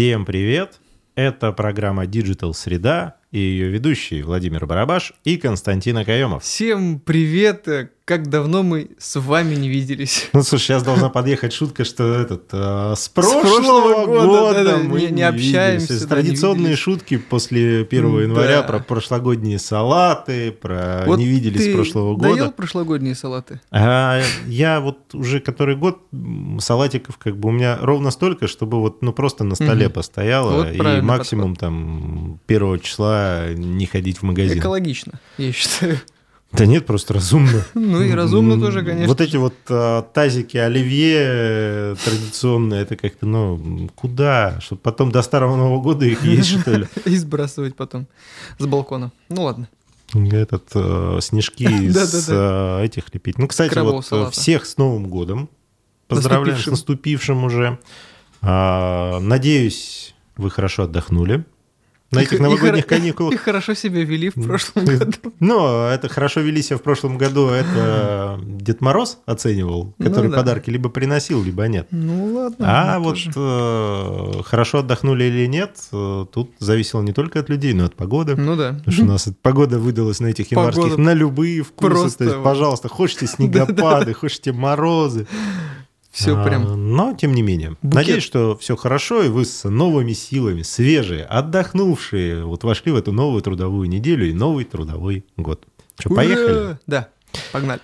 Всем привет! Это программа Digital Среда и ее ведущие Владимир Барабаш и Константин Акаемов. Всем привет! Как давно мы с вами не виделись. Ну, слушай, сейчас должна подъехать шутка, что этот э, с прошлого, с прошлого года, года да, мы не, не общаемся. Да, Традиционные не шутки после 1 января да. про прошлогодние салаты, про вот не виделись ты прошлого года. доел прошлогодние салаты? А, я вот уже который год салатиков как бы у меня ровно столько, чтобы вот ну просто на столе угу. постояло вот и максимум подход. там первого числа не ходить в магазин. Экологично, я считаю. Да нет, просто разумно. Ну и разумно тоже, конечно. Вот эти вот а, тазики оливье э, традиционные, это как-то, ну, куда? Чтобы потом до Старого Нового года их есть, что ли? И сбрасывать потом с балкона. Ну ладно. Этот э, снежки с э, этих лепить. Ну, кстати, вот всех с Новым годом. Поздравляю с наступившим уже. А, надеюсь, вы хорошо отдохнули на этих новогодних и, каникулах. И хорошо себя вели в прошлом году. Ну, это хорошо вели себя в прошлом году, это Дед Мороз оценивал, ну который ну, да. подарки либо приносил, либо нет. Ну ладно. А вот э, хорошо отдохнули или нет, э, тут зависело не только от людей, но и от погоды. Ну да. Потому что у нас погода выдалась на этих январских погода на любые вкусы. Просто... То есть, пожалуйста, хочете снегопады, хочете морозы. Все а, прям. Но, тем не менее. Букет. Надеюсь, что все хорошо, и вы с новыми силами, свежие, отдохнувшие, вот вошли в эту новую трудовую неделю и новый трудовой год. Что, поехали? Да, погнали.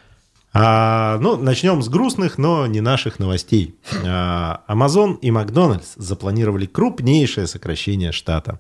А, ну, начнем с грустных, но не наших новостей. А, Amazon и Макдональдс запланировали крупнейшее сокращение штата.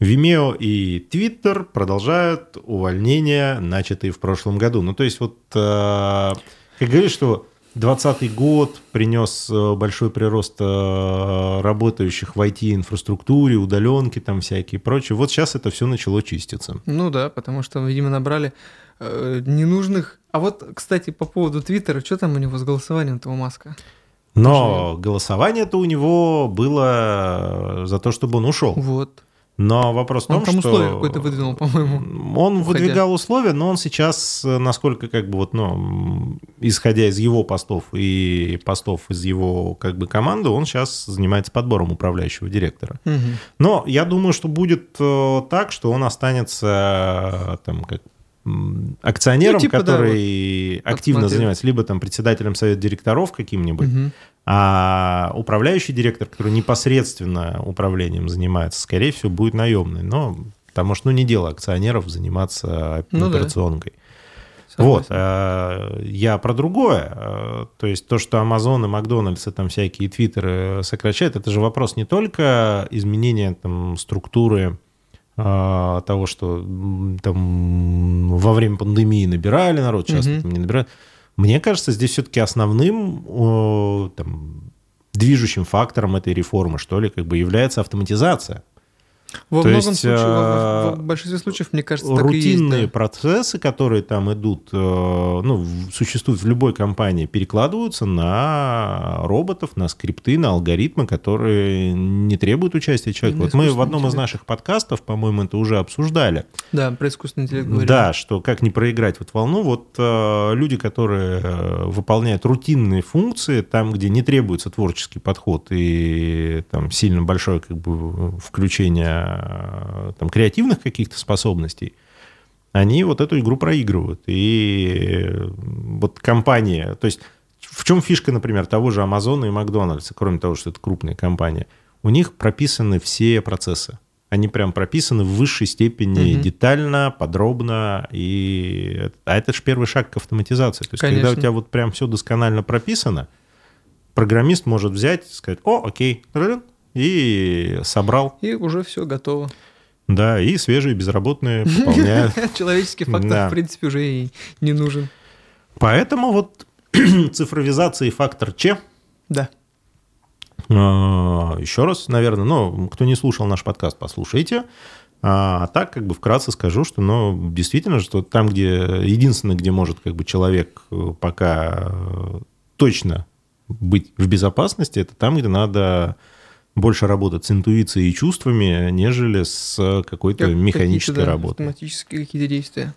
Vimeo и Twitter продолжают увольнения, начатые в прошлом году. Ну, то есть вот, а, как говоришь, что 2020 год принес э, большой прирост э, работающих в IT-инфраструктуре, удаленки там всякие и прочее. Вот сейчас это все начало чиститься. Ну да, потому что, видимо, набрали э, ненужных... А вот, кстати, по поводу Твиттера, что там у него с голосованием этого Маска? Но голосование-то у него было за то, чтобы он ушел. Вот. Но вопрос в том, там что... условия какое-то выдвинул, по-моему. Он уходя. выдвигал условия, но он сейчас, насколько как бы вот, ну, исходя из его постов и постов из его как бы команды, он сейчас занимается подбором управляющего директора. Угу. Но я думаю, что будет э, так, что он останется там как акционером, ну, типа, который да, вот активно занимается, либо там председателем совета директоров каким-нибудь, угу. а управляющий директор, который непосредственно управлением занимается, скорее всего, будет наемный. Но потому что ну, не дело акционеров заниматься ну, операционкой. Да. Вот, а, я про другое. А, то есть то, что Amazon и Макдональдс и там всякие твиттеры сокращают, это же вопрос не только изменения там, структуры того, что там во время пандемии набирали народ, часто угу. там не набирают. Мне кажется, здесь все-таки основным там, движущим фактором этой реформы, что ли, как бы является автоматизация. Во То многом есть, случае, в, в большинстве случаев, мне кажется, рутинные есть, да. процессы, которые там идут, э, ну, существуют в любой компании, перекладываются на роботов, на скрипты, на алгоритмы, которые не требуют участия человека. Вот мы в одном интеллект. из наших подкастов, по-моему, это уже обсуждали. Да, про искусственный интеллект говорили. Да, что как не проиграть вот волну. Вот э, люди, которые э, выполняют рутинные функции, там, где не требуется творческий подход и там сильно большое как бы включение там, креативных каких-то способностей, они вот эту игру проигрывают. И вот компания, то есть в чем фишка, например, того же Амазона и Макдональдса, кроме того, что это крупная компания, у них прописаны все процессы. Они прям прописаны в высшей степени угу. детально, подробно. И... А это же первый шаг к автоматизации. То есть, Конечно. когда у тебя вот прям все досконально прописано, программист может взять и сказать, о, окей, и собрал. И уже все готово. Да, и свежие безработные пополняют. Человеческий фактор, в принципе, уже и не нужен. Поэтому вот цифровизация и фактор Ч. Да. А, еще раз, наверное, ну, кто не слушал наш подкаст, послушайте. А, а так, как бы вкратце скажу, что, ну, действительно, что там, где единственное, где может как бы человек э, пока э, точно быть в безопасности, это там, где надо больше работать с интуицией и чувствами, нежели с какой-то как механической какие да, работой. Автоматические какие-то действия.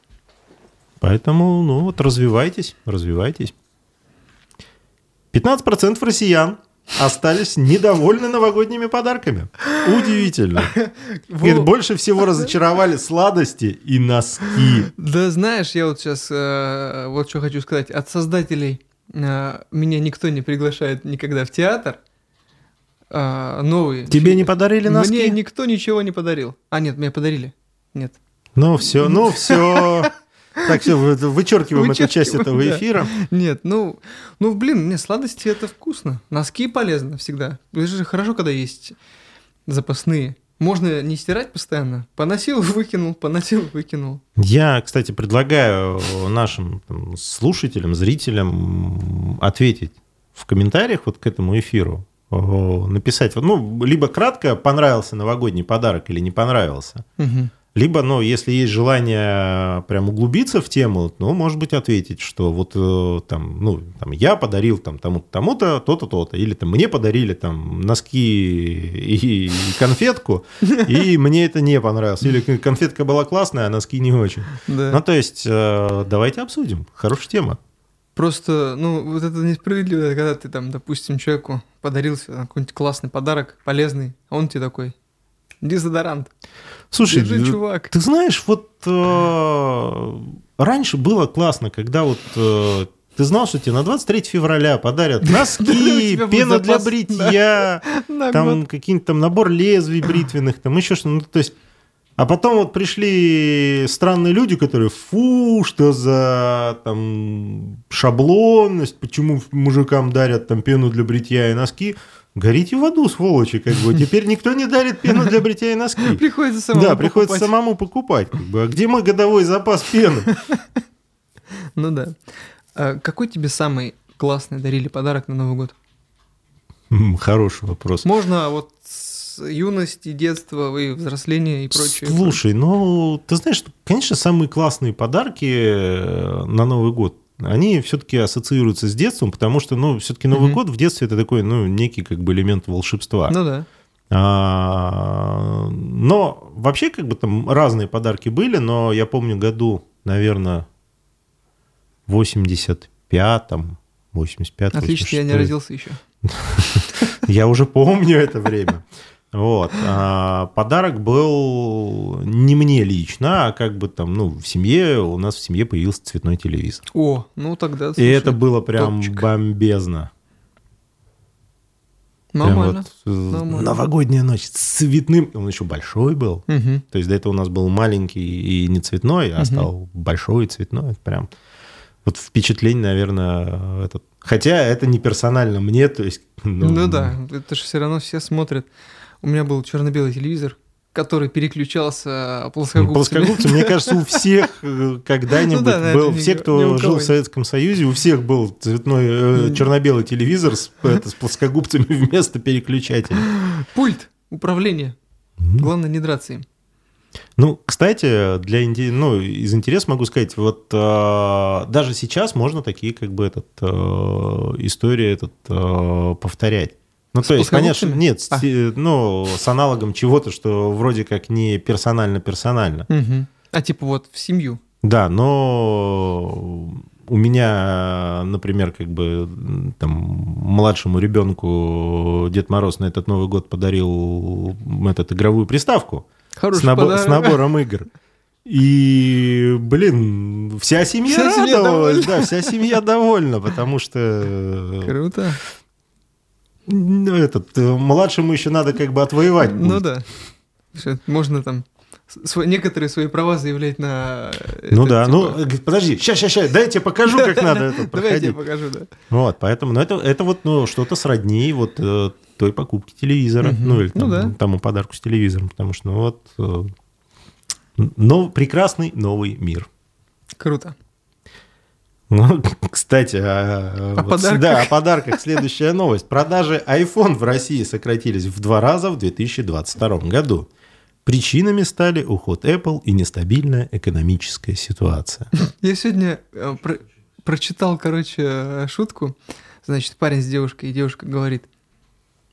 Поэтому, ну вот, развивайтесь, развивайтесь. 15% россиян остались недовольны новогодними подарками. Удивительно. Говорит, Во- больше всего разочаровали сладости и носки. Да знаешь, я вот сейчас вот что хочу сказать. От создателей э, меня никто не приглашает никогда в театр. А, новый. Тебе не подарили Мне носки? никто ничего не подарил. А, нет, мне подарили. Нет. Ну все, ну все. Так, все, вычеркиваем эту часть этого эфира. Нет, ну, ну, блин, мне сладости это вкусно. Носки полезно всегда. Это же хорошо, когда есть запасные. Можно не стирать постоянно. Поносил, выкинул, поносил, выкинул. Я, кстати, предлагаю нашим там, слушателям, зрителям ответить в комментариях вот к этому эфиру. Написать, ну, либо кратко, понравился новогодний подарок или не понравился. Либо, ну, если есть желание прям углубиться в тему, ну, может быть, ответить, что вот э, там, ну, там, я подарил там тому-то, тому-то, то-то, то-то, или там мне подарили там носки и, и конфетку, и мне это не понравилось, или конфетка была классная, а носки не очень. Да. Ну, то есть, э, давайте обсудим, хорошая тема. Просто, ну, вот это несправедливо, когда ты там, допустим, человеку подарил себе какой-нибудь классный подарок, полезный, а он тебе такой, дезодорант. Слушай, Держи, э, чувак. Ты знаешь, вот э, раньше было классно, когда вот э, ты знал, что тебе на 23 февраля подарят носки, пена для бритья, там какие-нибудь там набор лезвий бритвенных, там еще что-то. Ну, то есть, а потом вот пришли странные люди, которые, фу, что за там шаблонность, почему мужикам дарят там пену для бритья и носки. Горите в аду, сволочи, как бы. Теперь никто не дарит пену для бритья и носки. Приходится самому Да, приходится покупать. самому покупать. Как бы. А где мой годовой запас пены? Ну да. А какой тебе самый классный дарили подарок на Новый год? Хороший вопрос. Можно вот с юности, детства и взросления и прочее. Слушай, ну, ты знаешь, конечно, самые классные подарки э, на Новый год, они все-таки ассоциируются с детством, потому что, ну, все-таки Новый Мгм. год в детстве это такой, ну, некий как бы элемент волшебства. Ну да. А, но вообще как бы там разные подарки были, но я помню году, наверное, в 85-м, 85 Отлично, я не 86. родился еще. Я уже помню это время. Вот. А, подарок был не мне лично, а как бы там, ну, в семье, у нас в семье появился цветной телевизор. О, ну тогда, И слушай, это было прям топчик. бомбезно. Прям Нормально. вот, Нормально. новогодняя ночь с цветным. Он еще большой был. Мгм. То есть до этого у нас был маленький и не цветной, а Мгм. стал большой и цветной. Это Прям вот впечатление, наверное, этот. Хотя это не персонально мне, то есть. Ну, да, это же все равно все смотрят. У меня был черно-белый телевизор, который переключался плоскогубцами. Плоскогубцы, мне кажется, у всех э, когда-нибудь Ну да, был, все, кто жил в. Советском Союзе, у всех был цветной э, черно-белый телевизор с, это, с плоскогубцами вместо переключателя. Пульт управления. Главное, не драться им. Ну, кстати, для ну, из интереса могу сказать, вот э, даже сейчас можно такие как бы этот э, истории этот э, повторять. Ну, С то есть, конечно, нет, А. ну, с аналогом чего-то, что вроде как не персонально-персонально. Мгм. А типа вот в семью. Да, но у меня, например, как бы там младшему ребенку Дед Мороз на этот Новый год подарил этот игровую приставку Хороший с, набо- подарок. с набором игр. И, блин, вся семья Вся семья радовалась, довольна. да, вся семья довольна, потому что Круто. Ну, этот, э, младшему еще надо как бы отвоевать. Ну будет. да. Что, Можно там с- сво- некоторые свои права заявлять на... Ну это, да, типа, ну, э, подожди, сейчас, сейчас, сейчас, дай я тебе покажу, как надо это Давай я тебе проходить. покажу, да. Вот, поэтому, ну, это, это вот, ну, что-то сродни вот э, той покупки телевизора, Мгм. ну, или Ну там, да. тому подарку с телевизором, потому что, ну, вот, э, но, прекрасный новый мир. Круто. Ну, кстати, о, О вот подарках. да, о подарках следующая новость. Продажи iPhone в России сократились в два раза в 2022 году. Причинами стали уход Apple и нестабильная экономическая ситуация. Я сегодня э, про- прочитал, короче, э, шутку. Значит, парень с девушкой, и девушка говорит...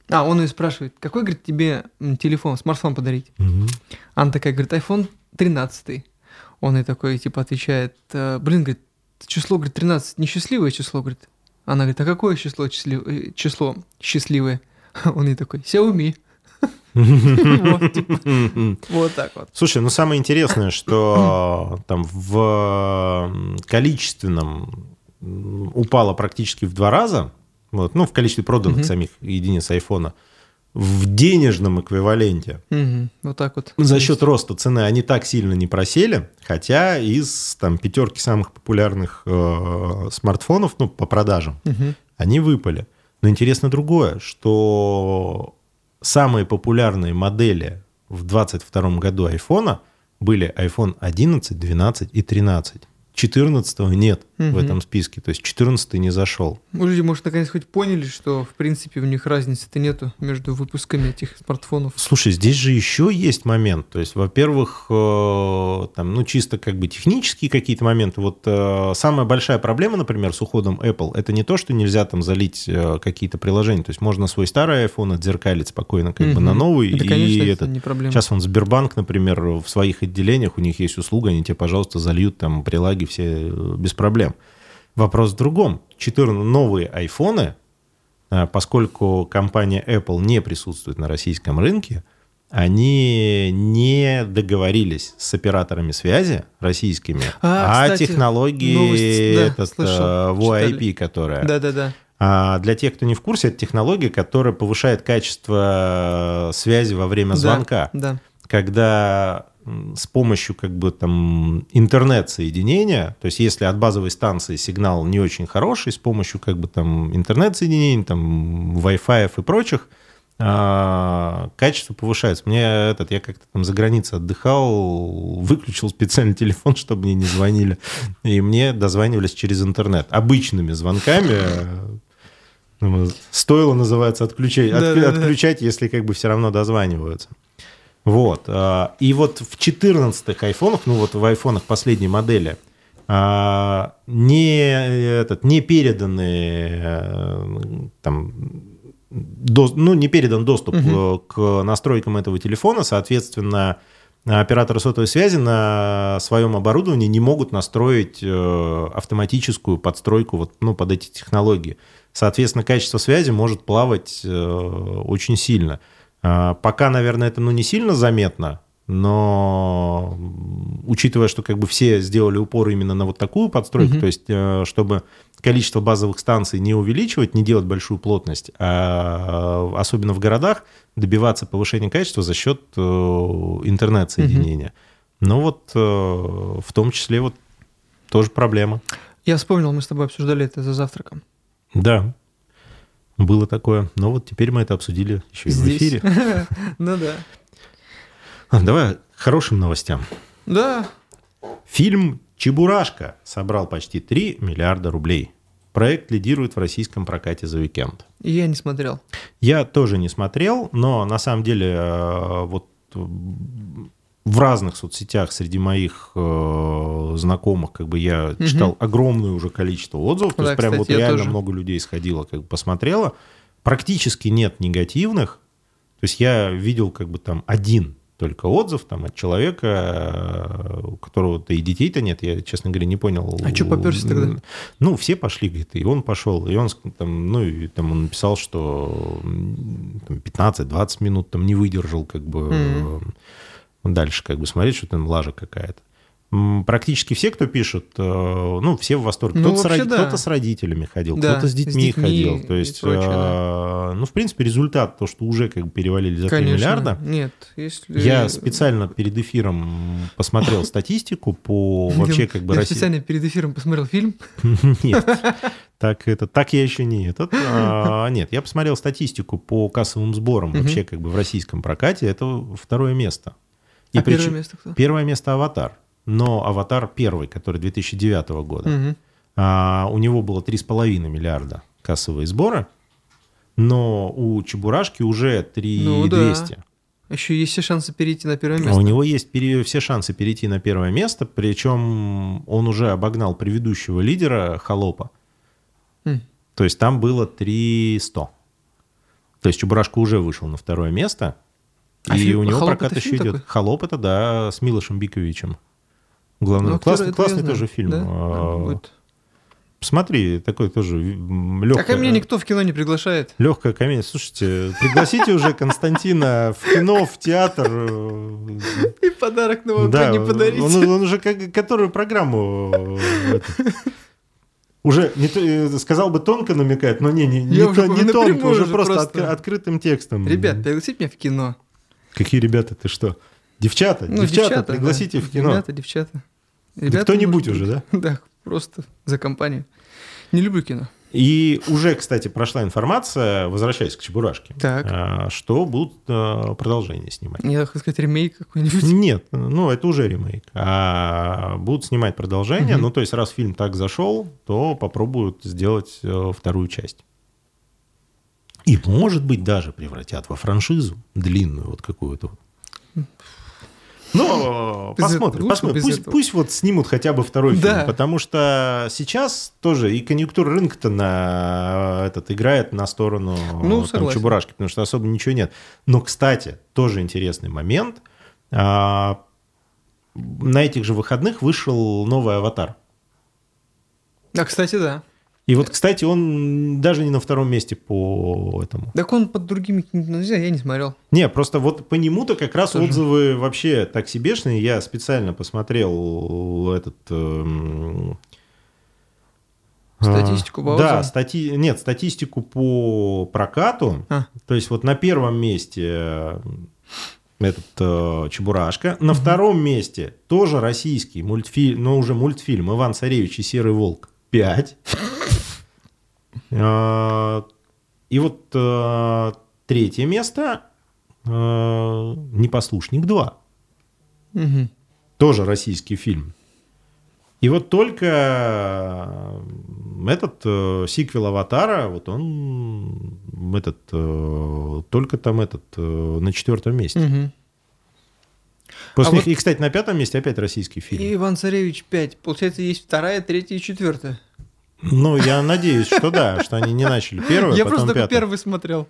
А, он ее спрашивает, какой, говорит, тебе телефон, смартфон подарить? Мгм. Она такая говорит, iPhone 13. Он ей такой, типа, отвечает, «Э, блин, говорит, число, говорит, 13, несчастливое число, говорит. Она говорит, а какое число, числив- э, число счастливое? Он ей такой, Xiaomi. Вот, типа, Вот так вот. Слушай, ну самое интересное, что там в количественном упало практически в два раза, вот, ну, в количестве проданных самих единиц айфона, в денежном эквиваленте Мгм, Вот так вот. за счет роста цены они так сильно не просели, хотя из там пятерки самых популярных э, смартфонов, ну, по продажам, Мгм. они выпали. Но интересно другое, что самые популярные модели в 2022 году айфона были iPhone 11, 12 и 13. 14 нет в Мгм. этом списке, то есть 14 не зашел. Ну, Люди, может, наконец хоть поняли, что, в принципе, у них разницы-то нету между выпусками этих смартфонов. Слушай, здесь же еще есть момент. То есть, во-первых, э, там, ну, чисто как бы технические какие-то моменты. Вот э, самая большая проблема, например, с уходом Apple, это не то, что нельзя там залить э, какие-то приложения. То есть, можно свой старый iPhone отзеркалить спокойно как бы Мгм. на новый. Да, и конечно, это этот. не проблема. Сейчас вон Сбербанк, например, в своих отделениях, у них есть услуга, они тебе, пожалуйста, зальют там прилаги все э, без проблем. Вопрос в другом. 14 новые айфоны, а, поскольку компания Apple не присутствует на российском рынке, они не договорились с операторами связи российскими А, о кстати, технологии новость, да, этот, слышал, э, читали. VoIP, которая... Да-да-да. А для тех, кто не в курсе, это технология, которая повышает качество связи во время Да, звонка. Да. Когда м, с помощью как бы там интернет-соединения, то есть если от базовой станции сигнал не очень хороший, с помощью как бы там интернет-соединений, там Wi-Fi и прочих, а, качество повышается. Мне этот, я как-то там за границей отдыхал, выключил специальный телефон, чтобы мне не звонили, и мне дозванивались через интернет. Обычными звонками ну, Стоило, называется, отключать, Да, отклю- да, да. отключать, если как бы все равно дозваниваются. Вот. а, И вот в 14-х айфонах, ну вот в айфонах последней модели, а, не, этот, не переданы э, там, до- ну, не передан доступ э, к настройкам этого телефона, соответственно, операторы сотовой связи на своем оборудовании не могут настроить э, автоматическую подстройку вот, ну, под эти технологии. Соответственно, качество связи может плавать очень сильно. А, Пока, наверное, это ну, не сильно заметно, но учитывая, что как бы все сделали упор именно на вот такую подстройку, Мгм. то есть э, чтобы количество базовых станций не увеличивать, не делать большую плотность, а особенно в городах добиваться повышения качества за счет э, интернет-соединения. Ну вот э, в том числе вот тоже проблема. Я вспомнил, мы с тобой обсуждали это за завтраком. Да, было такое. Но вот теперь мы это обсудили еще и в Здесь. эфире. Ну да. А, Давай хорошим новостям. Да, Фильм «Чебурашка» собрал почти 3 миллиарда рублей. Проект лидирует в российском прокате за уикенд. я не смотрел. Я тоже не смотрел, но на самом деле э, вот в разных соцсетях среди моих э, знакомых как бы я Мгм. читал огромное уже количество отзывов, то Да, есть прям вот кстати, я реально тоже. много людей сходило, как бы посмотрело. Практически нет негативных. То есть я видел как бы там один только отзыв там от человека, у которого-то и детей-то нет, я, честно говоря, не понял. А чё попёрся тогда? Ну, все пошли, говорит, и он пошел, и он там, ну, и там он написал, что м, там, 15-20 минут там не выдержал, как бы Мгм. Дальше как бы смотреть, что там лажа какая-то. Практически все, кто пишет, э, ну, все в восторге. Ну, Кто-то, с, да. кто-то с родителями ходил, Да, кто-то с с детьми, детьми ходил. То есть, прочее, э, ну, в принципе, результат, то, что уже как бы перевалили за 3 Конечно. миллиарда. Нет, если... Я специально перед эфиром посмотрел статистику по вообще как бы Я специально перед эфиром посмотрел фильм. Нет, так это, так я еще не этот. А, нет, я посмотрел статистику по кассовым сборам вообще как бы в российском прокате. Это второе место. И а первое причем- место кто? первое место «Аватар». Но «Аватар» первый, который 2009 года. Мгм. А, у него было 3,5 миллиарда кассовые сборы. Но у «Чебурашки» уже 3,200. Еще есть все шансы перейти на первое А место. У него есть пере- все шансы перейти на первое место, причем он уже обогнал предыдущего лидера Холопа. М. То есть там было 300. То есть Чебурашка уже вышел на второе место. А и фильм- у него «Холоп» прокат еще идет. такой? Холоп это, да, с Милошем Биковичем. Главный, Ну, классный, классный тоже фильм. Да? А. Посмотри, такой тоже легкая... А ко мне никто в кино не приглашает. Легкая комедия. Слушайте, пригласите уже Константина в кино, в театр. И подарок Нового Да, не он, подарить. он уже как, которую программу э, уже не э, сказал бы тонко намекает, но не, не, не, то- не тонко, уже уже просто, просто. отк- открытым текстом. Ребят, пригласите меня в кино. Какие ребята, ты что? Девчата, Ну, девчата, пригласите да. в кино. Ребята, девчата. Да Ребята, кто-нибудь может уже, да? Да, просто за компанию. Не люблю кино. И уже, кстати, прошла информация, возвращаясь к Чебурашке, Так. а, что будут а, продолжение снимать. Я хотел сказать ремейк какой-нибудь. Нет, ну это уже ремейк. А будут снимать продолжение. Мгм. Ну, то есть, раз фильм так зашел, то попробуют сделать э, вторую часть. И, может быть, даже превратят во франшизу длинную вот какую-то. Но Без посмотрим, посмотрим. Пусть, этого. пусть вот снимут хотя бы второй Да. фильм, потому что сейчас тоже и конъюнктура рынка-то на этот играет на сторону Ну, там. Чебурашки, потому что особо ничего нет. Но, кстати, тоже интересный момент. А, на этих же выходных вышел новый аватар. А, кстати, да. И вот, кстати, он даже не на втором месте по этому. Так он под другими... Ну, не знаю, я не смотрел. Не, просто вот по нему-то как раз Тоже. отзывы вообще так себешные. Я специально посмотрел этот... эм, Статистику по а, Да, стати... нет, статистику по прокату. А. То есть вот на первом месте э, этот э, Чебурашка, на втором месте тоже российский мультфильм, но уже мультфильм «Иван Царевич и Серый Волк» 5. Э, И вот э, третье место э, «Непослушник 2». Мгм. Тоже российский фильм. И вот только этот э, сиквел «Аватара», вот он этот, э, только там этот э, на четвертом месте. Мгм. После А них, вот- и, кстати, на пятом месте опять российский фильм. И Иван Царевич 5. Получается, есть вторая, третья и четвертая. Ну, я надеюсь, что да, что они не начали первую, Я потом просто первый смотрел.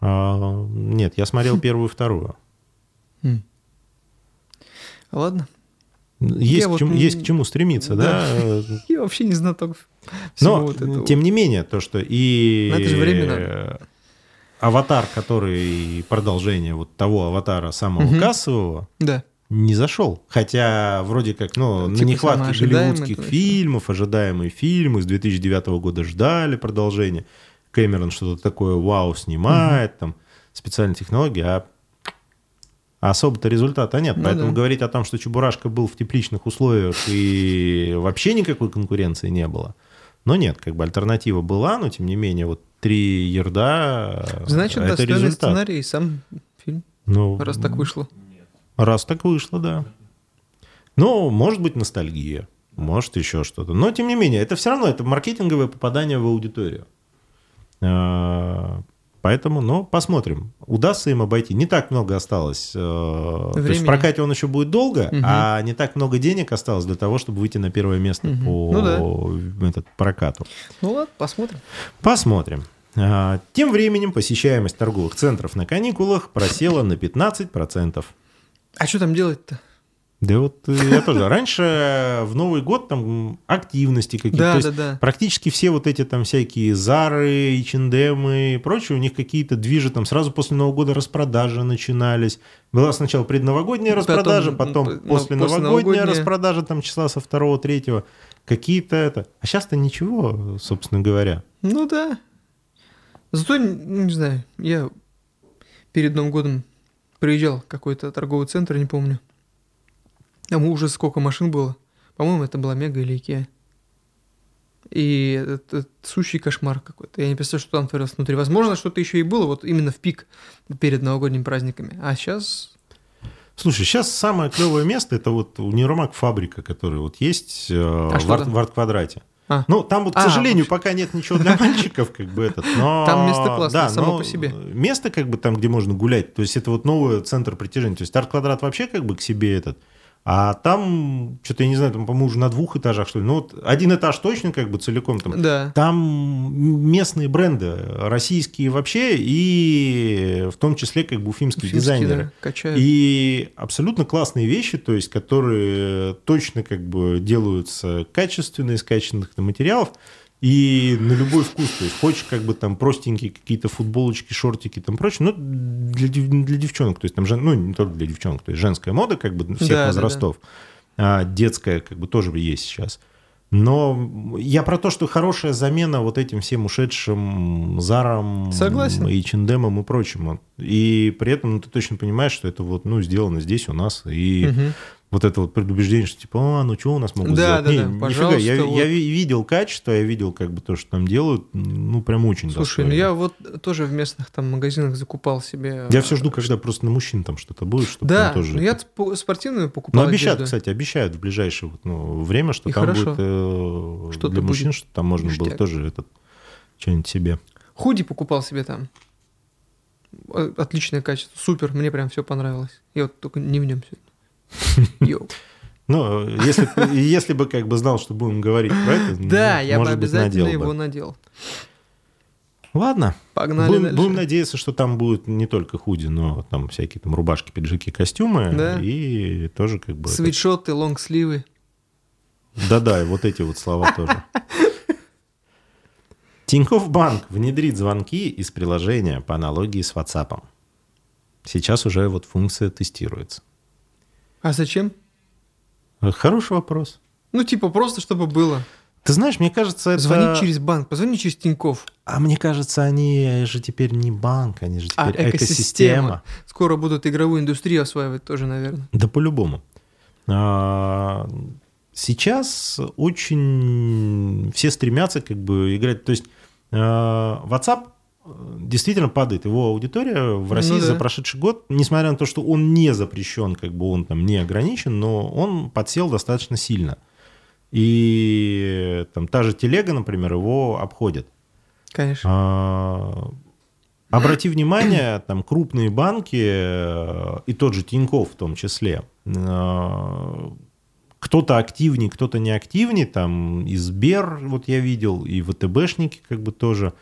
А, нет, я смотрел первую и вторую. М. Есть, Ладно. Я к вот чему, не- есть к чему стремиться, да? Да. Я вообще не знаток Но, вот этого. тем не менее, то, что и... Но это же временно. Аватар, который продолжение вот того аватара самого Мгм. кассового, Да. Не зашел. Хотя вроде как, ну, на Типа нехватке самый ожидаемый, голливудских фильмов, ожидаемые фильмы, с 2009 года ждали продолжение. Кэмерон что-то такое вау снимает, там специальные технологии, а а особо-то результата нет. Ну Поэтому да. говорить о том, что Чебурашка был в тепличных условиях и вообще никакой конкуренции не было. Но нет, как бы альтернатива была, но тем не менее, вот три ерда Значит, это достойный результат. сценарий и сам фильм, Ну, раз так вышло. Раз так вышло, да. Ну, может быть, ностальгия, может еще что-то. Но, тем не менее, это все равно это маркетинговое попадание в аудиторию. А, Поэтому, ну, посмотрим. Удастся им обойти. Не так много осталось. э, То есть в Времени. прокате он еще будет долго, Мгм. а не так много денег осталось для того, чтобы выйти на первое место Мгм. по Ну этот, прокату. Ну ладно, посмотрим. Посмотрим. А, Тем временем посещаемость торговых центров на каникулах просела на 15%. А что там делать-то? Да вот э, я тоже. Раньше в Новый год там активности какие-то. Да, То есть да, да. Практически все вот эти там всякие Зары, H&M и прочее, у них какие-то движи там сразу после Нового года распродажи начинались. Была сначала предновогодняя Потом, распродажа, потом ну, после новогодняя распродажа там числа со второго, третьего. Какие-то это. А сейчас-то ничего, собственно говоря. Ну да. Зато, не знаю, я перед Новым годом приезжал какой-то торговый центр, не помню. Там уже сколько машин было. По-моему, это была Мега или Икеа. И это, это сущий кошмар какой-то. Я не представляю, что там творилось внутри. Возможно, что-то еще и было вот именно в пик перед новогодними праздниками. А сейчас... Слушай, сейчас самое клевое место это вот универмаг фабрика, который вот есть э, А в, что арт, там? А. Ну, там вот, к А, сожалению, пока нет ничего для мальчиков, как бы этот, но... Там место классное да, само по себе. Место, как бы, там, где можно гулять, то есть это вот новый центр притяжения. То есть арт-квадрат вообще как бы к себе этот, а там, что-то я не знаю, там, по-моему, уже на двух этажах, что ли. Ну, вот один этаж точно как бы целиком там. Да. Там местные бренды, российские вообще, и в том числе как бы уфимские Уфимские, дизайнеры. да, качают. И абсолютно классные вещи, то есть, которые точно как бы делаются качественно из качественных материалов. И на любой вкус. То есть хочешь как бы там простенькие какие-то футболочки, шортики там прочее, ну, для, для девчонок, то есть там, жен- ну, не только для девчонок, то есть женская мода как бы всех Да, да, возрастов, а детская как бы тоже есть сейчас. Но я про то, что хорошая замена вот этим всем ушедшим Зарам, Согласен. H&M и прочему. И при этом ну, ты точно понимаешь, что это вот, ну, сделано здесь у нас. И Мгм. Вот это вот предубеждение, что типа, а, ну что у нас могут Да, сделать? да, Не, да, нифига, пожалуйста, я, вот. я ви- видел качество, я видел как бы то, что там делают, ну, прям очень Слушай, ну достойно. я вот тоже в местных там магазинах закупал себе... Я все жду, когда просто на мужчин там что-то будет, чтобы Да, тоже... ну я спортивную покупал Ну, обещают, одежду. кстати, обещают в ближайшее вот, ну, время, что И там хорошо. будет э, Что-то для мужчин, будет. что там можно было Ништяк. тоже этот что-нибудь себе. Худи покупал себе там. Э, Отличное качество, супер, мне прям все понравилось. Я вот только не в нем сегодня. Ну, если, если бы как бы знал, что будем говорить про это, Да, я бы обязательно его надел. Ладно, Погнали будем, дальше. будем надеяться, что там будет не только худи, но там всякие там рубашки, пиджаки, костюмы. Да. И тоже как бы... это- Свитшоты, лонгсливы. Да-да, и вот эти вот слова тоже. Тинькофф Банк внедрит звонки из приложения по аналогии с WhatsApp. Сейчас уже вот функция тестируется. А зачем? Э, Хороший вопрос. Ну, типа, просто чтобы было. Ты знаешь, мне кажется, это... Звонить через банк, позвони через Тиньков. А мне кажется, они же теперь не банк, они же А, теперь экосистема. экосистема. Скоро будут игровую индустрию осваивать тоже, наверное. Да по-любому. А, Сейчас очень все стремятся как бы играть. То есть а, WhatsApp действительно падает. Его аудитория в России Ну да. за прошедший год, несмотря на то, что он не запрещен, как бы он там не ограничен, но он подсел достаточно сильно. И там та же телега, например, его обходит. Конечно. А, Обрати внимание, там крупные банки, э, и тот же Тиньков в том числе, э, кто-то активнее, кто-то не активнее, там и Сбер, вот я видел, и ВТБшники как бы тоже,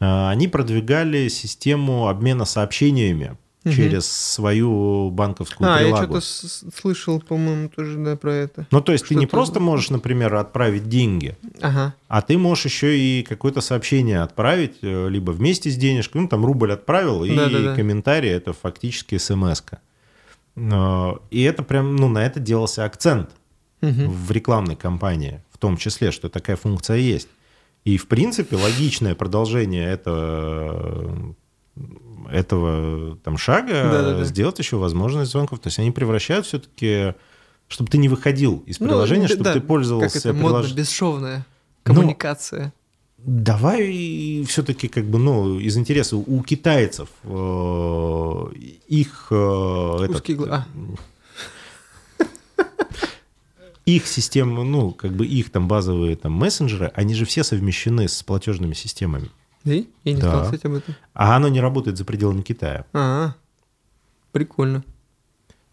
они продвигали систему обмена сообщениями Мгм. через свою банковскую А, я прилагу. что-то слышал, по-моему, тоже, да, про это. Ну, то есть ты не просто можешь, например, отправить деньги, Ага. а ты можешь еще и какое-то сообщение отправить, э, либо вместе с денежкой, ну, там рубль отправил, и Да-да-да. комментарий это фактически смс -ка. Но- И это прям, ну, на это делался акцент Мгм. в рекламной кампании, в том числе, что такая функция есть. И, в принципе, логичное продолжение этого, этого там, шага Да-да-да. сделать еще возможность звонков. То есть они превращают все-таки, чтобы ты не выходил из Ну, приложения, да, чтобы да, ты пользовался Как это модно, прилож- бесшовная Ну, коммуникация. Давай все-таки как бы, ну, из интереса у китайцев э, их э, этот, Узкий гла- а. Их система, ну, как бы их там базовые там мессенджеры, они же все совмещены с платежными системами. Да? Я не Да. знал, кстати, об этом. А оно не работает за пределами Китая. А, прикольно.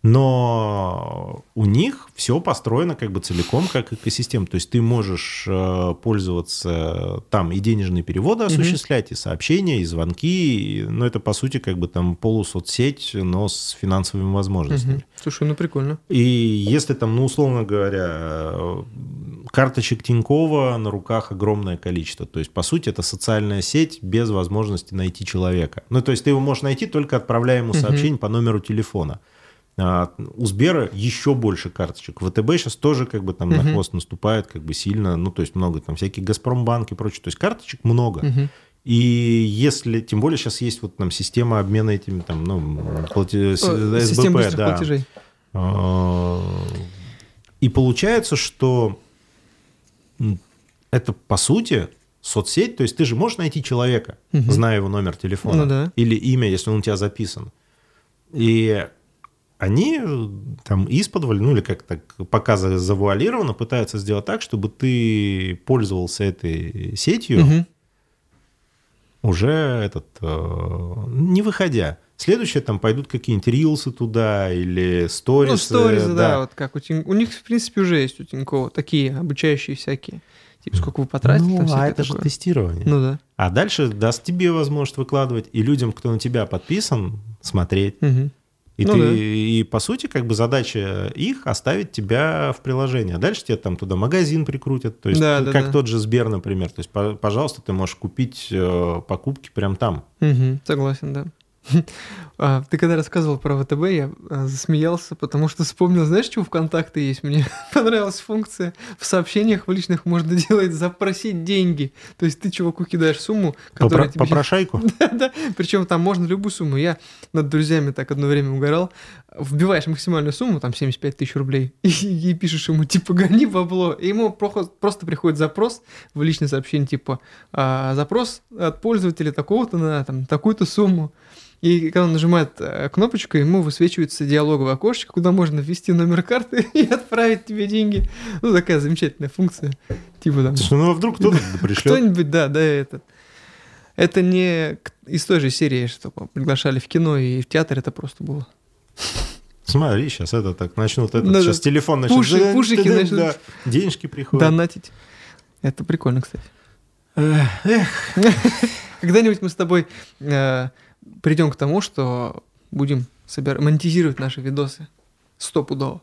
Но у них все построено как бы целиком как экосистема. То есть ты можешь э, пользоваться там и денежные переводы осуществлять, и сообщения, и звонки. и- Но это, по сути, как бы там полусоцсеть, но с финансовыми возможностями. Мгм. Слушай, ну прикольно. И если там, ну, условно говоря, карточек Тинькова на руках огромное количество. То есть, по сути, это социальная сеть без возможности найти человека. Ну, то есть, ты его можешь найти, только отправляя ему сообщение по номеру телефона. А, У Сбера еще больше карточек. ВТБ сейчас тоже как бы там на Мгм. хвост наступает как бы сильно. Ну, то есть, много там всяких Газпромбанк и прочее. То есть, карточек много. Мгм. И если, тем более сейчас есть вот там система обмена этими там, ну, с- О, СБП, Система быстрых да. платежей. А, И получается, что это по сути соцсеть, то есть ты же можешь найти человека, Мгм. зная его номер телефона Ну да. или имя, если он у тебя записан. И они э, там исподволь, ну или как так пока за- завуалированно пытаются сделать так, чтобы ты пользовался этой сетью, Мгм. уже этот, э, не выходя. Следующее там пойдут какие-нибудь рилсы туда или сторисы. Ну, сторизы, да. вот как у Тин- У них, в принципе, уже есть у Тинькова такие обучающие всякие. Типа, сколько вы потратили, Ну, там а это же такое. тестирование. Ну да. А дальше даст тебе возможность выкладывать и людям, кто на тебя подписан, смотреть. Мгм. И, Ну ты, да. и по сути, как бы задача их оставить тебя в приложение. А дальше тебе там туда магазин прикрутят. То есть, Да, да, как да. тот же Сбер, например. То есть, по- пожалуйста, ты можешь купить э, покупки прям там. Мгм, согласен, да. А, Ты когда рассказывал про ВТБ, я а, засмеялся, потому что вспомнил, знаешь, что ВКонтакте есть? Мне понравилась функция в сообщениях в личных можно делать запросить деньги. То есть ты чуваку кидаешь сумму, которая Попро- тебе... Попрошайку. Да, причем там можно любую сумму. Я над друзьями так одно время угорал. Вбиваешь максимальную сумму, там 75 тысяч рублей, и, и пишешь ему, типа, гони бабло. И ему просто приходит запрос в личное сообщение, типа, «А, запрос от пользователя такого-то на там, такую-то сумму. И когда он нажимает э, кнопочку, ему высвечивается диалоговое окошечко, куда можно ввести номер карты и отправить тебе деньги. Ну, такая замечательная функция. Типа там... Слушай, ну а вдруг кто-то пришлет. Кто-нибудь, да, да, это. Это не из той же серии, что приглашали в кино и в театр, это просто было. Смотри, сейчас это так начнут, этот, Надо сейчас телефон начнет. пуши- да, пушики да, начнут. да, денежки приходят. Донатить. Это прикольно, кстати. Эх. Когда-нибудь мы с тобой э, придем к тому, что будем собир... монетизировать наши видосы стопудово.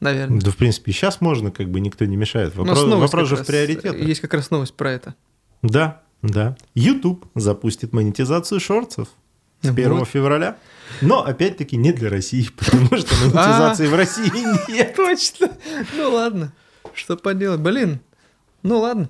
Наверное. Да, в принципе, сейчас можно, как бы никто не мешает. Вопрос, вопрос же в э, приоритетах. Есть как раз новость про это. Да, да. YouTube запустит монетизацию шортсов с Вот. 1 февраля. Но, опять-таки, не для России, потому что монетизации в России нет. Точно. Ну ладно. Что поделать? Блин. Ну ладно.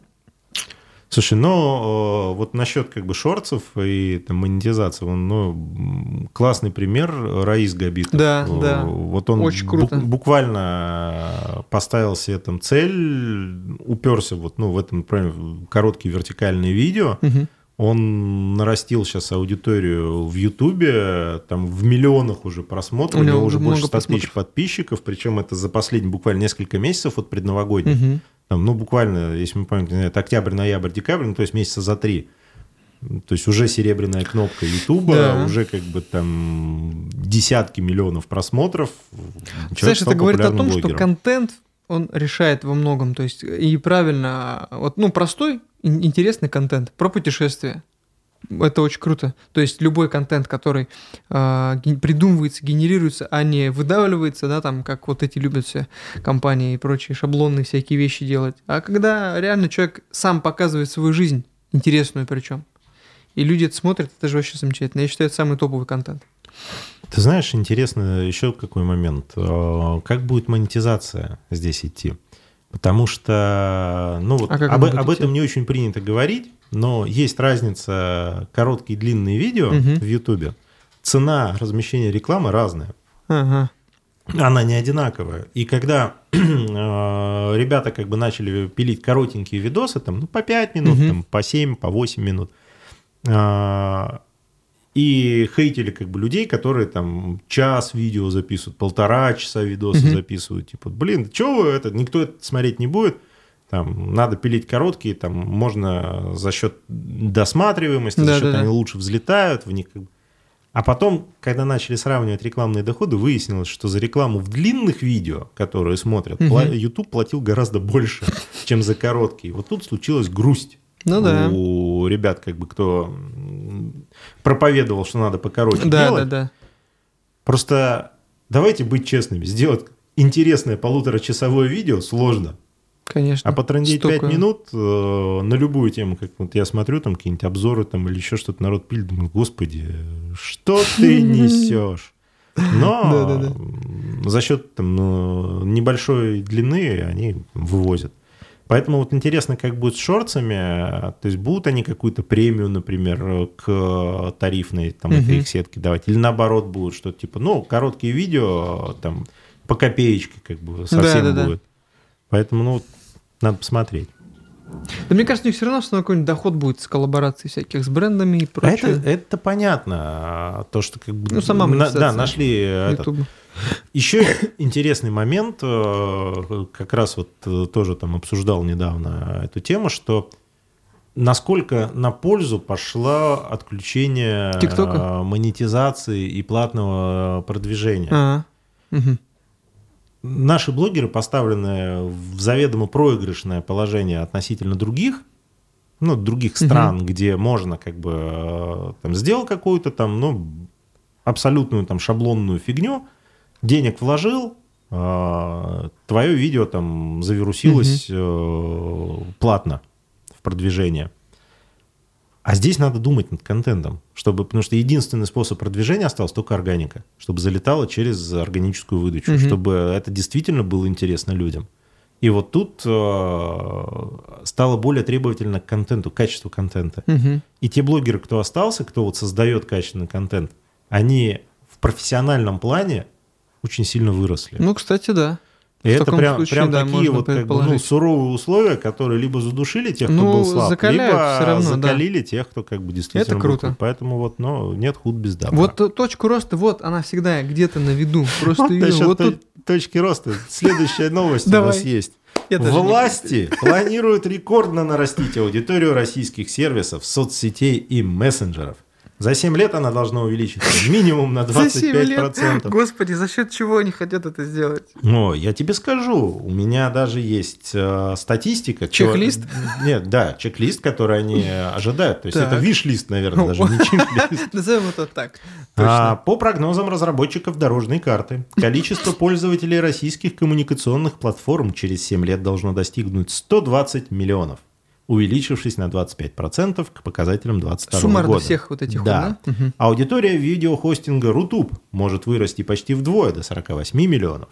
Слушай, ну, э, вот насчет как бы шортсов и там, монетизации, он, ну, классный пример Раис Габитов. Да, Э, да. Вот он Очень бу- круто. буквально поставил себе там цель, уперся вот, ну, в этом, например, короткие вертикальные видео, Мгм. Он нарастил сейчас аудиторию в Ютубе, там в миллионах уже просмотров, У у него него уже больше много 100 тысяч просмотров. подписчиков, причем это за последние буквально несколько месяцев от предновогодних. Мгм. Там, ну, буквально, если мы помним, это октябрь, ноябрь, декабрь, ну, то есть месяца за три. То есть уже серебряная кнопка Ютуба, Да. уже как бы там десятки миллионов просмотров. Знаешь, это говорит о том, что блогером. контент, он решает во многом. То есть, и правильно, вот, ну, простой, интересный контент про путешествия. Это очень круто. То есть любой контент, который а, ген- придумывается, генерируется, а не выдавливается, да, там, как вот эти любят все компании и прочие шаблонные всякие вещи делать. А когда реально человек сам показывает свою жизнь, интересную причем, и люди это смотрят, это же вообще замечательно. Я считаю, это самый топовый контент. Ты знаешь, интересно еще какой момент. Э, Как будет монетизация здесь идти? Потому что, ну вот, А об, об этом не очень принято говорить, но есть разница короткие и длинные видео Мгм. в Ютубе. Цена размещения рекламы разная. Ага. Она не одинаковая. И когда э, ребята как бы начали пилить коротенькие видосы, там, ну, по 5 минут, Мгм. там, по 7, по 8 минут, а, и хейтили как бы людей, которые там час видео записывают, полтора часа видосы Мгм. записывают. Типа, блин, что вы это, никто это смотреть не будет. Там, надо пилить короткие, там можно за счет досматриваемости, за счет Да-да-да. они лучше взлетают в них. как бы. А потом, когда начали сравнивать рекламные доходы, выяснилось, что за рекламу в длинных видео, которые смотрят, пла- YouTube платил гораздо больше, чем за короткие. Вот тут случилась грусть. Ну да. У ребят, как бы, кто проповедовал, что надо покороче Да, да, делать. да. Просто давайте быть честными. Сделать интересное полуторачасовое видео сложно. Конечно. А потрындеть 5 Столько. минут э, на любую тему, как вот я смотрю, там какие-нибудь обзоры там или еще что-то народ пилит, думаю, господи, что ты несешь? Но за счет там, ну, небольшой длины они вывозят. Поэтому вот интересно, как будет с шорцами. То есть будут они какую-то премию, например, к тарифной там, этой их сетке давать, или наоборот будут что-то типа, ну, короткие видео там по копеечке как бы совсем Да-да-да. будет. Поэтому, ну, надо посмотреть. Да мне кажется, у них все равно что какой-нибудь доход будет с коллабораций всяких с брендами и А прочее. это, это понятно. а То, что как бы... Ну, сама на- Да, нашли этот. Ютуба. Еще интересный момент, э, как раз вот э, тоже там обсуждал недавно эту тему, что насколько на пользу пошло отключение э, монетизации и платного продвижения. А, мгм. Наши блогеры поставлены в заведомо проигрышное положение относительно других, ну, других стран, где можно как бы э, там сделал какую-то там, ну, абсолютную там шаблонную фигню, денег вложил, э, твое видео там завирусилось э, платно в продвижение. А здесь надо думать над контентом, чтобы, потому что единственный способ продвижения остался только органика, чтобы залетало через органическую выдачу, Мгм. чтобы это действительно было интересно людям. И вот тут э, стало более требовательно к контенту, к качеству контента. Мгм. И те блогеры, кто остался, кто вот создает качественный контент, они в профессиональном плане очень сильно выросли. Ну, кстати, да. И в это прям, случае, прям да, такие вот как бы, ну, суровые условия, которые либо задушили тех, кто Ну, был слаб, либо всё равно, да. закалили тех, кто как бы действительно Это был круто. крут. Поэтому вот, ну, нет худ без добра. Вот точку роста, вот она всегда где-то на виду. Просто Вот ее вот тут... точки роста. Следующая новость у нас есть. Я Власти планируют рекордно нарастить аудиторию российских сервисов, соцсетей и мессенджеров. За 7 лет она должна увеличиться минимум на За семь лет. 25%. Господи, за счет чего они хотят это сделать? О, я тебе скажу, у меня даже есть э, статистика. Чек-лист? Нет, да, чек-лист, который они ожидают. То есть Так. это виш-лист, наверное, даже не чек-лист. Назовем это так. А, по прогнозам разработчиков дорожной карты, количество пользователей российских коммуникационных платформ через 7 лет должно достигнуть 120 миллионов, увеличившись на 25% к показателям 2022 Суммарно года. всех вот этих Да. да? Мгм. Аудитория видеохостинга Рутуб может вырасти почти вдвое до 48 миллионов.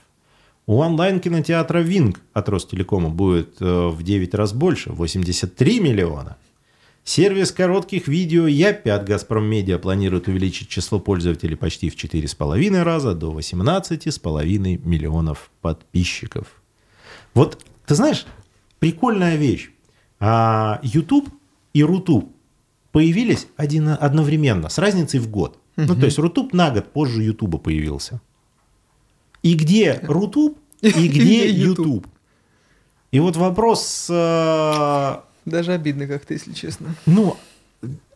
У онлайн-кинотеатра Винг от Ростелекома будет э, в 9 раз больше, 83 миллиона. Сервис коротких видео Yappy от Газпром Медиа планирует увеличить число пользователей почти в 4,5 раза до 18,5 миллионов подписчиков. Вот, ты знаешь, прикольная вещь. А, YouTube и Rutube появились один, одновременно, с разницей в год. Ну, то есть Rutube на год позже Ютуба появился. И где Rutube, и где YouTube? И вот вопрос, э, Даже обидно как-то, если честно. ну,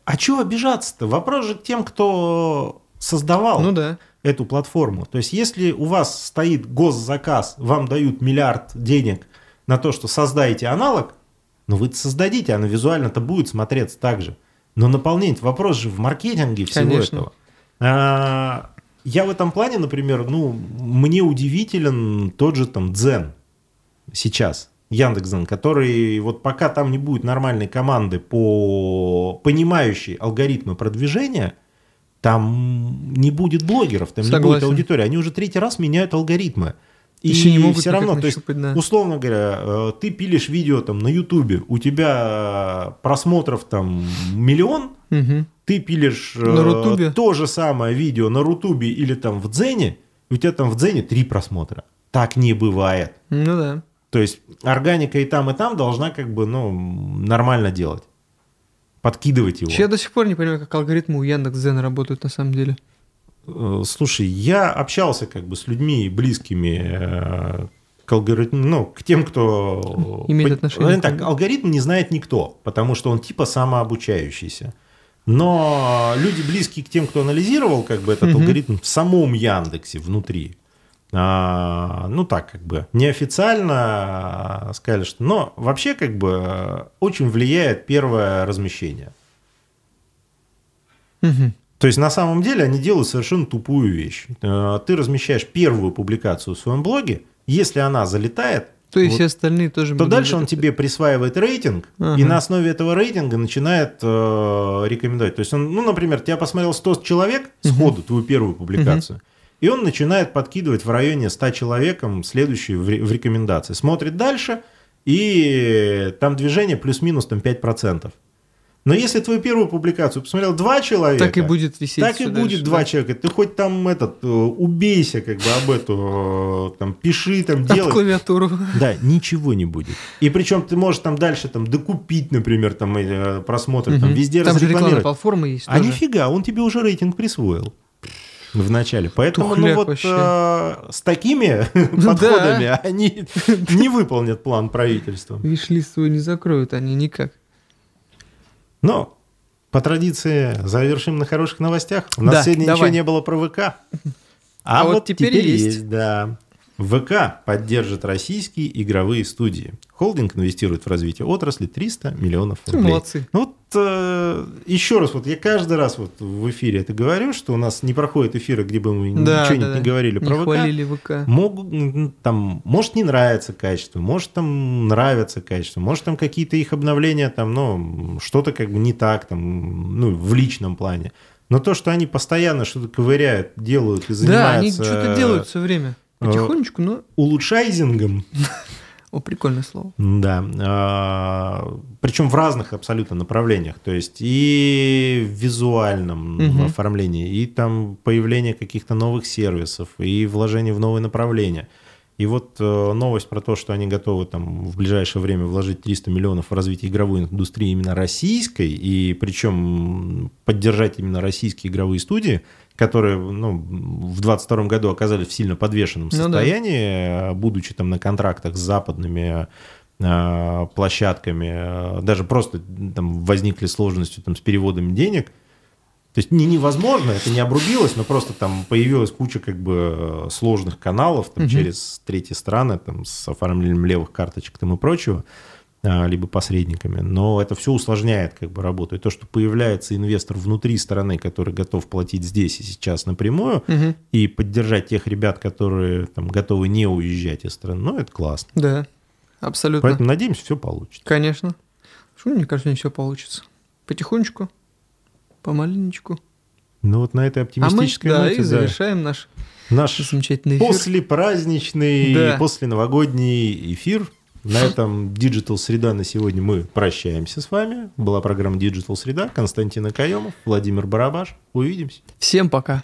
а чего обижаться-то? Вопрос же к тем, кто создавал Ну да. эту платформу. То есть, если у вас стоит госзаказ, вам дают миллиард денег на то, что создайте аналог, ну вы создадите, оно визуально-то будет смотреться так же. Но наполнение, вопрос же в маркетинге всего Конечно. этого. А, я в этом плане, например, ну, мне удивителен тот же там Дзен сейчас, Яндекс.Дзен, который вот пока там не будет нормальной команды по понимающей алгоритмы продвижения, там не будет блогеров, там не будет Согласен. аудитории. Они уже третий раз меняют алгоритмы. И Еще не могут все равно, то есть, да. условно говоря, э, ты пилишь видео там на Ютубе, у тебя просмотров там миллион, Мгм. ты пилишь э, На Рутубе? то же самое видео на Рутубе или там в Дзене, у тебя там в Дзене три просмотра. Так не бывает. Ну да. То есть органика и там, и там должна как бы, ну, нормально делать. Подкидывать его. Я до сих пор не понимаю, как алгоритмы у Яндекс.Дзена работают на самом деле. Э, Слушай, я общался как бы с людьми близкими э, к алгоритму, ну, к тем, кто... Имеет по- отношение так, алгоритм не знает никто, потому что он типа самообучающийся. Но люди близкие к тем, кто анализировал как бы этот Мгм. алгоритм в самом Яндексе внутри, а, ну так как бы неофициально а, сказали, что... Но вообще как бы э, очень влияет первое размещение. Мгм. То есть на самом деле они делают совершенно тупую вещь. Э, Ты размещаешь первую публикацию в своем блоге, если она залетает, То есть вот, и остальные тоже то дальше он тебе присваивает рейтинг, Ага. и на основе этого рейтинга начинает э, рекомендовать. То есть он, ну, например, тебя посмотрел 100 человек сходу, твою первую публикацию, и он начинает подкидывать в районе 100 человекам следующую в, ре- в рекомендации. Смотрит дальше, и там движение плюс-минус там 5%. Но если твою первую публикацию посмотрел два человека, Так и будет висеть. так и всё будет дальше, два да. человека. Ты хоть там этот э, убейся как бы об эту, э, там пиши, там Об делай. клавиатуру. Да, ничего не будет. И причем ты можешь там дальше там докупить, например, там э, просмотры, там везде Там же рекламная разрекламировать. платформа есть А тоже. нифига, он тебе уже рейтинг присвоил в начале. Поэтому ну, вот вообще. с такими Да. подходами они не выполнят план правительства. Виш-лист свой не закроют они никак. Но по традиции завершим на хороших новостях. У нас Да, сегодня ничего давай. не было про ВК. А, А вот вот теперь теперь, есть. есть. да. ВК поддержит российские игровые студии. Холдинг инвестирует в развитие отрасли 300 миллионов рублей. Молодцы. Ну вот э, еще раз, вот я каждый раз вот в эфире это говорю, что у нас не проходит эфира, где бы мы Да, ничего да, не, да. не говорили Не про ВК. хвалили ВК. Могут, м, там, может, не нравится качество, может, там нравится качество, может, там какие-то их обновления, там, ну, что-то как бы не так, там, ну, в личном плане. Но то, что они постоянно что-то ковыряют, делают и Да, они занимаются что-то делают все время. Э, Потихонечку, но... улучшайзингом, О, прикольное слово. да, причем в разных абсолютно направлениях, то есть и в визуальном Мгм. оформлении, и там появление каких-то новых сервисов, и вложение в новые направления. И вот э, новость про то, что они готовы там в ближайшее время вложить 300 миллионов в развитие игровой индустрии именно российской, и причем поддержать именно российские игровые студии, которые ну, в 2022 году оказались в сильно подвешенном Ну да. состоянии, э, будучи там на контрактах с западными э, площадками, даже просто там возникли сложности там, с переводом денег. То есть не невозможно, это не обрубилось, но просто там появилась куча как бы э, сложных каналов там, Мгм. через третьи страны там, с оформлением левых карточек там, и прочего, а, либо посредниками. Но это все усложняет как бы работу. И то, что появляется инвестор внутри страны, который готов платить здесь и сейчас напрямую, Мгм. и поддержать тех ребят, которые там готовы не уезжать из страны, ну, это классно. Да, абсолютно. Поэтому надеемся, все получится. Конечно. Мне кажется, не все получится. Потихонечку, помаленечку. Ну, вот на этой А мы, оптимистической да, ноте, и да, завершаем наш наш замечательный эфир. послепраздничный, Да. после новогодний эфир. На этом Digital Среда на сегодня мы прощаемся с вами. Была программа Digital Среда. Константин Акаемов, Владимир Барабаш. Увидимся. Всем пока.